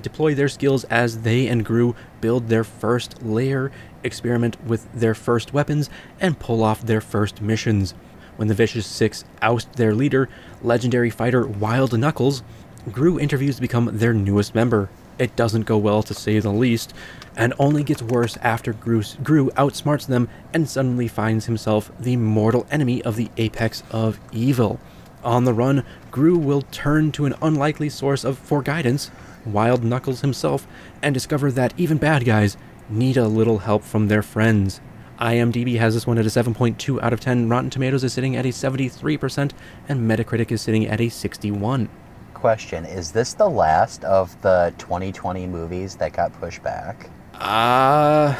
deploy their skills as they and Gru build their first lair, experiment with their first weapons, and pull off their first missions. When the Vicious Six oust their leader, legendary fighter Wild Knuckles, Gru interviews to become their newest member. It doesn't go well to say the least, and only gets worse after Gru, Gru outsmarts them and suddenly finds himself the mortal enemy of the apex of evil. On the run, Gru will turn to an unlikely source of for guidance, Wild Knuckles himself, and discover that even bad guys need a little help from their friends. IMDb has this one at a 7.2 out of 10. Rotten Tomatoes is sitting at a 73%, and Metacritic is sitting at a 61. Question: Is this the last of the 2020 movies that got pushed back? Uh,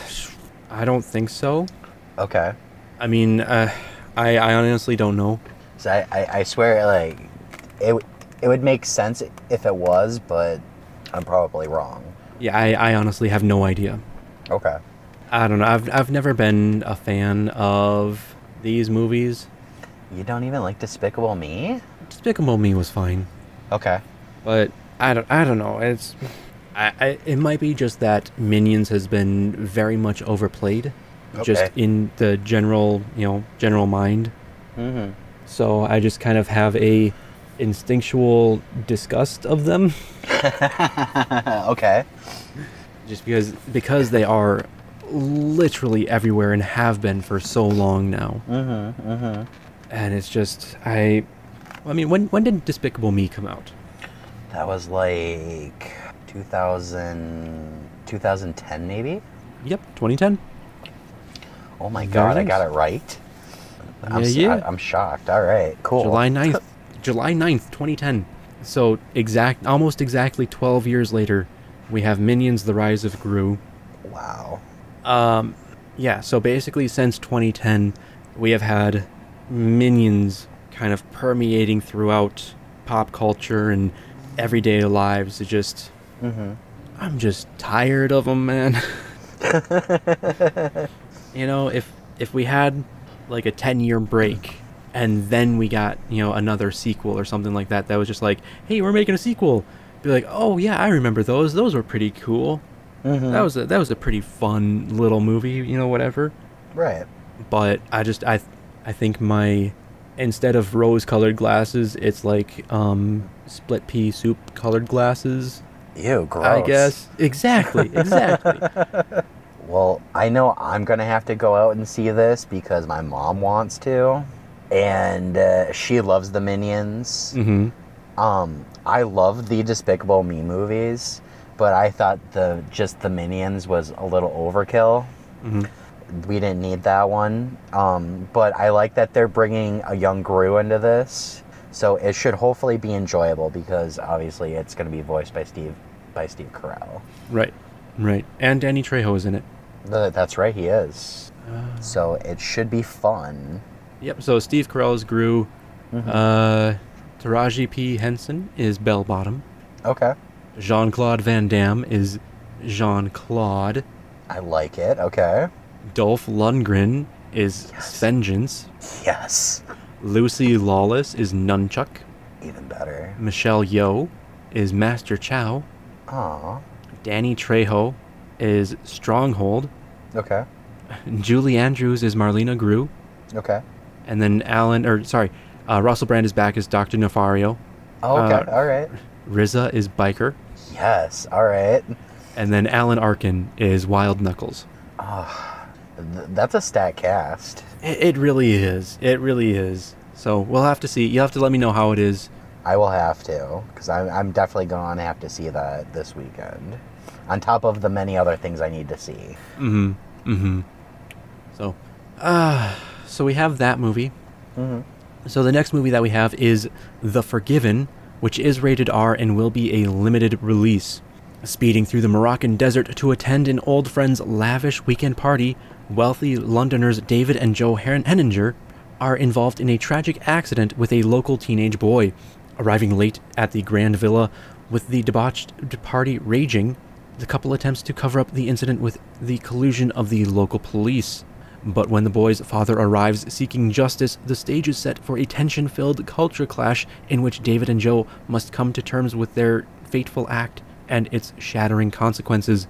I don't think so. Okay. I mean, uh, I, I honestly don't know. So I, I, I swear, like, it it would make sense if it was, but I'm probably wrong. Yeah, I, I honestly have no idea. Okay. I don't know. I've, I've never been a fan of these movies. You don't even like Despicable Me? Despicable Me was fine, Okay. but I don't I don't know. It's I, I it might be just that Minions has been very much overplayed, just in the general you know general mind. Mm-hmm. So I just kind of have a instinctual disgust of them, okay. just because because they are literally everywhere and have been for so long now. Mm-hmm. Mm-hmm. and it's just I I mean when when did Despicable Me come out? That was like 2000, 2010 maybe? Yep, 2010. Oh my Very god, I got it right. I'm, Yeah, yeah. I, am shocked. All right, cool. July 9th. July 9th, 2010. So exact almost exactly 12 years later, we have Minions The Rise of Gru. Wow. Um yeah, so basically since 2010, we have had minions kind of permeating throughout pop culture and everyday lives. It just, Mm-hmm. I'm just tired of them, man. you know, if if we had like a 10 year break and then we got, you know, another sequel or something like that that was just like, "Hey, we're making a sequel." Be like, "Oh, yeah, I remember those. Those were pretty cool." Mm-hmm. That was a that was a pretty fun little movie, you know, whatever. right. But I just I I think my instead of rose colored glasses, it's like um split pea soup colored glasses. Ew, gross. I guess. Exactly, exactly. Well, I know I'm gonna have to go out and see this because my mom wants to, and uh, she loves the Minions. mhm. Um, I love the Despicable Me movies, but I thought the just the Minions was a little overkill. Mhm. We didn't need that one. Um, but I like that they're bringing a young Gru into this, so it should hopefully be enjoyable because obviously it's going to be voiced by Steve by Steve Carell. Right. Right. And Danny Trejo is in it. That's right, he is. So it should be fun. Yep. So Steve Carell's Gru. Uh, Taraji P Henson is Belle Bottom. Okay, Jean Claude Van Damme is Jean Claude. I like it. Okay. Dolph Lundgren is Yes. Vengeance. Yes. Lucy Lawless is Nunchuck. Even better. Michelle Yeoh is Master Chow. Aw. Danny Trejo is Stronghold. Okay. Julie Andrews is Marlena Gru. Okay. And then Alan, or sorry, uh, Russell Brand is back as Dr. Nefario. Oh, okay. Uh, All right. RZA is Biker. Yes. All right. And then Alan Arkin is Wild Knuckles. Th- that's a stat cast. It, it really is. It really is. So we'll have to see. You'll have to let me know how it is. I will have to, because I'm, I'm definitely going to have to see that this weekend. On top of the many other things I need to see. Mm-hmm. Mm-hmm. So, uh, so we have that movie. Mm-hmm. So the next movie that we have is The Forgiven, which is rated R and will be a limited release. Speeding through the Moroccan desert to attend an old friend's lavish weekend party, wealthy Londoners David and Jo Hen- Henninger are involved in a tragic accident with a local teenage boy. Arriving late at the Grand Villa with the debauched party raging, the couple attempts to cover up the incident with the collusion of the local police. But when the boy's father arrives seeking justice, the stage is set for a tension filled culture clash in which David and Jo must come to terms with their fateful act and its shattering consequences.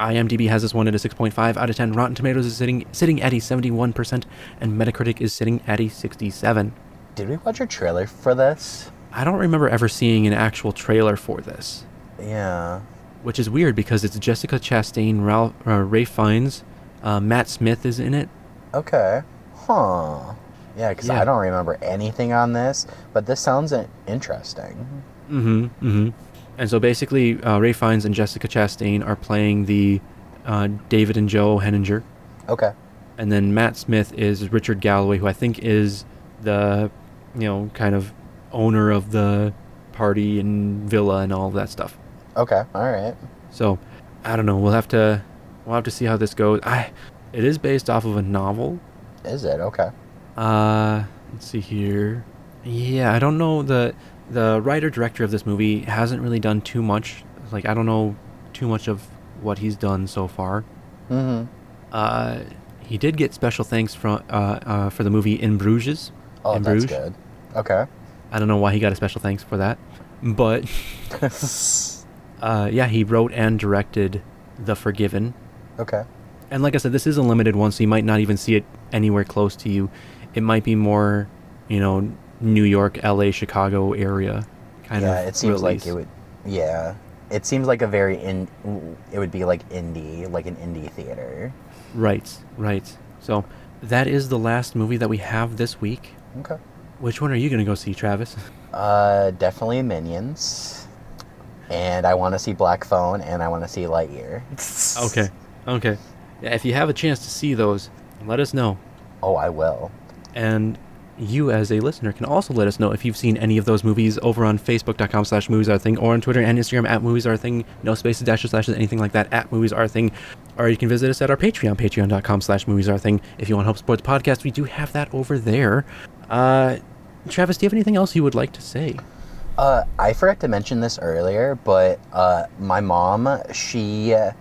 IMDb has this one at a 6.5 out of 10. Rotten Tomatoes is sitting sitting at a 71%, and Metacritic is sitting at a 67. Did we watch a trailer for this? I don't remember ever seeing an actual trailer for this, Yeah. which is weird because it's Jessica Chastain, Ralph, uh, Ray Fiennes, uh, Matt Smith is in it. Okay. Huh. Yeah, because Yeah. I don't remember anything on this, but this sounds interesting. Mm-hmm. Mm-hmm. And so basically, uh, Ray Fiennes and Jessica Chastain are playing the uh, David and Jo Henninger, Okay. and then Matt Smith is Richard Galloway, who I think is the, you know, kind of owner of the party and villa and all that stuff. Okay. All right. So, I don't know. We'll have to, we'll have to see how this goes. I, it is based off of a novel. Is it? Okay. Uh, let's see here. Yeah, I don't know the the writer director of this movie hasn't really done too much. Like I don't know too much of what he's done so far. Mm-hmm. Uh, he did get special thanks from uh, uh for the movie In Bruges. Oh, In that's Bruges. good. Okay. I don't know why he got a special thanks for that, but uh, yeah, he wrote and directed The Forgiven. Okay. And like I said, this is a limited one, so you might not even see it anywhere close to you. It might be more, you know, New York, L.A., Chicago area kind yeah, of Yeah, it seems release. like it would. Yeah, it seems like a very in. It would be like indie, like an indie theater. Right, right. So that is the last movie that we have this week. Okay. Which one are you gonna go see, Travis? Uh, definitely Minions, and I want to see Black Phone, and I want to see Lightyear. Okay, okay. Yeah, if you have a chance to see those, let us know. Oh, I will. And you as a listener can also let us know if you've seen any of those movies over on facebook.com slash movies are thing or on twitter and instagram at movies are thing no spaces dashes slashes anything like that at movies are thing or you can visit us at our patreon patreon.com slash movies are thing if you want to help support the podcast we do have that over there uh travis do you have anything else you would like to say Uh, I forgot to mention this earlier, but uh, my mom, she, uh,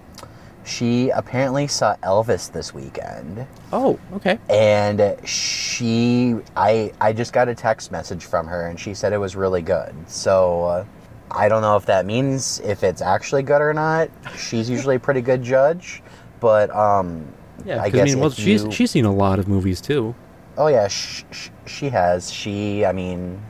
she apparently saw Elvis this weekend, oh okay and she, I, I just got a text message from her, and she said it was really good. So, uh, I don't know if that means if it's actually good or not. She's usually a pretty good judge, but um, yeah I guess mean well she's you- she's seen a lot of movies too Oh yeah, sh- sh- she has. She, I mean,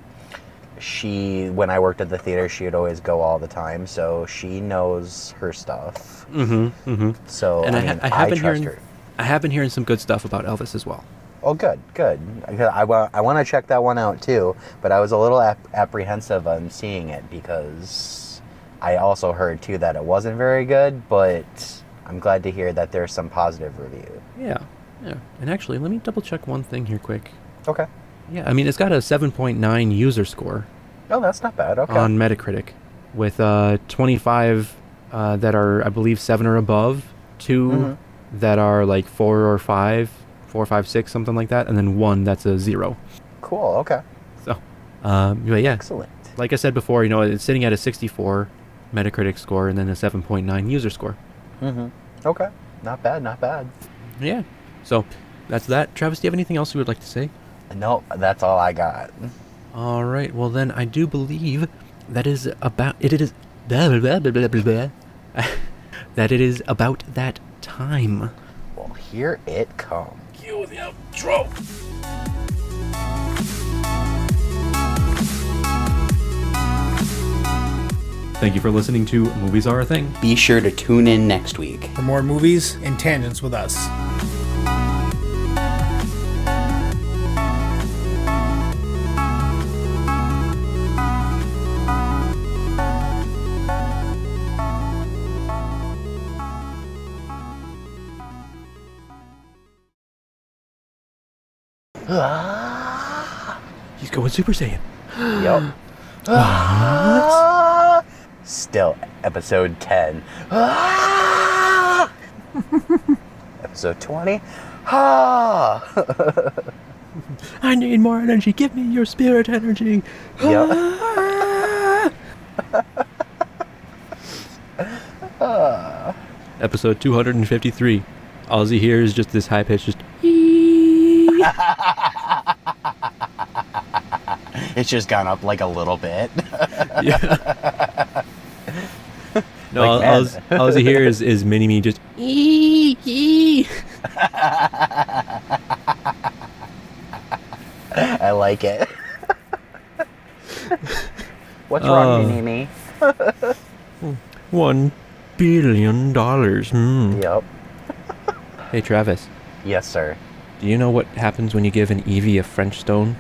she when I worked at the theater, she would always go all the time, so she knows her stuff. mm-hmm mm-hmm So and I, I, mean, I have been trust hearing her. I have been hearing some good stuff about Elvis as well. Oh, good, good. I want I want to check that one out too, but I was a little ap- apprehensive on seeing it because I also heard too that it wasn't very good. But I'm glad to hear that there's some positive review. Yeah, yeah. And actually, let me double check one thing here quick. Okay. Yeah, I mean it's got a 7.9 user score Oh, that's not bad. Okay. on Metacritic, with uh 25 uh, that are I believe seven or above, 2 Mhm. that are like four or five, four, five, six, something like that, and then one that's a zero. cool. Okay. So, um, but yeah, Excellent. like I said before, you know, it's sitting at a 64 Metacritic score and then a 7.9 user score. Mm-hmm. Okay. Not bad. Not bad. Yeah. So that's that. Travis, do you have anything else you would like to say? Nope, that's all I got. All right. Well, then I do believe that is about it is blah, blah, blah, blah, blah, blah, blah. that it is about that time. Well, here it comes. Cue the outro. Thank you for listening to Movies Are a Thing. Be sure to tune in next week. For more movies and tangents with us. Going Super Saiyan. Yup. Still, episode 10. episode 20. Ah! I need more energy. Give me your spirit energy. Yup. Episode 253. All you hear just this high pitch, just. It's just gone up like a little bit. yeah. No, Like all, mad. all, all you hear is, is mini me just. "Ee, ee." I like it. What's wrong, Oh. Mini Me? One billion dollars. Hmm. Yep. Hey, Travis, Yes, sir. do you know what happens when you give an Eevee a French stone?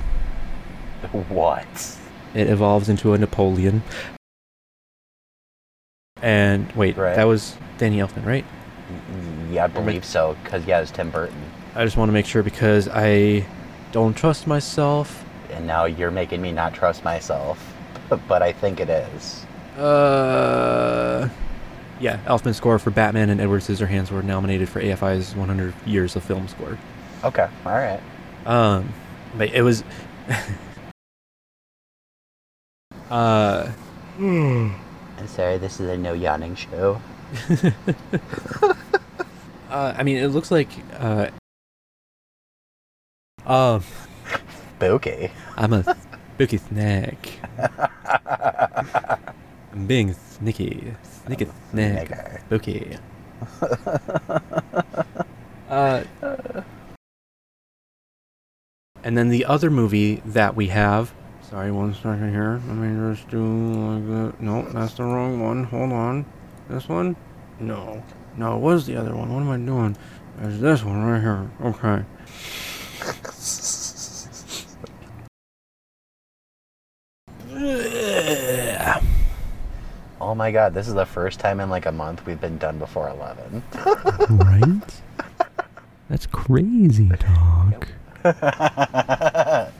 What? It evolves into a Napoleon. And wait, Right. that was Danny Elfman, right? Yeah, I believe so. Cause yeah, it's Tim Burton, I just want to make sure because I don't trust myself. and now you're making me not trust myself. But I think it is. Uh, yeah, Elfman score for Batman and Edward Scissorhands were nominated for AFI's 100 Years of Film score. Okay. All right. Um, but it was. uh, I'm sorry. This is a no yawning show. uh, I mean, it looks like. Uh, um, Spooky. I'm a spooky snack. I'm being sneaky. Sneaky snack. Nigger. Spooky. uh, and then the other movie that we have. Sorry, one second here. Let me just do like that. No, that's the wrong one. Hold on. This one? No. No, it was the other one. What am I doing? There's this one right here. Okay. Oh my god, this is the first time in like a month we've been done before 11. right? That's crazy talk.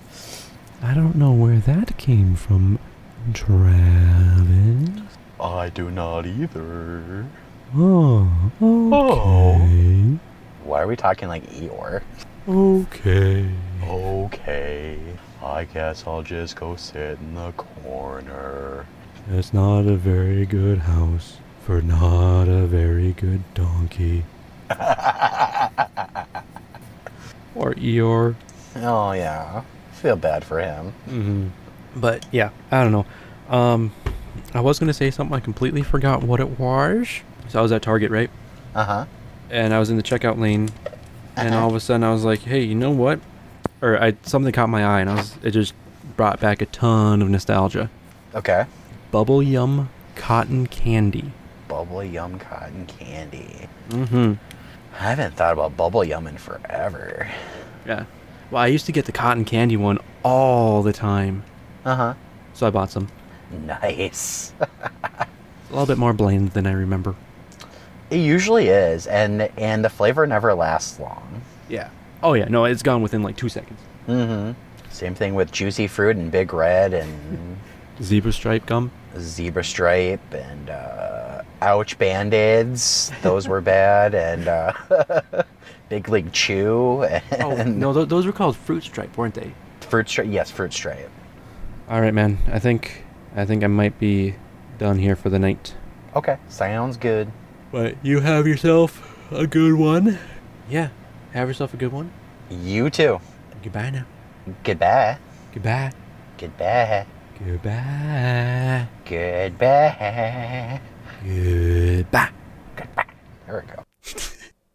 I don't know where that came from, Travis. I do not either. Oh, oh, okay. Why are we talking like Eeyore? Okay. Okay. I guess I'll just go sit in the corner. That's not a very good house for not a very good donkey. or Eeyore. Oh yeah. Feel bad for him. Mm-hmm. But yeah, I don't know. Um, I was gonna say something. I completely forgot what it was. So I was at Target, right? Uh huh. And I was in the checkout lane, and Uh-huh. all of a sudden I was like, "Hey, you know what?" Or I something caught my eye, and I was it just brought back a ton of nostalgia. Okay. Bubble Yum cotton candy. Bubble yum cotton candy. Mm-hmm. I haven't thought about bubble yum in forever. Yeah. Well, I used to get the cotton candy one all the time, Uh huh. so I bought some. Nice. A little bit more bland than I remember. it usually is, and and the flavor never lasts long. Yeah. Oh yeah. No, it's gone within like two seconds. Mm-hmm. Same thing with juicy fruit and big red and Zebra stripe gum. zebra stripe and uh, ouch band-aids. Those were bad and uh, big league chew oh, and Oh no, th- those were called fruit stripe, weren't they? fruit stripe. Yes, fruit stripe. All right, man. I think I think I might be done here for the night. Okay, sounds good. But you have yourself a good one. Yeah. Have yourself a good one. You too. Goodbye now. Goodbye. Goodbye. Goodbye. Goodbye. Goodbye. Goodbye. Goodbye. There we go.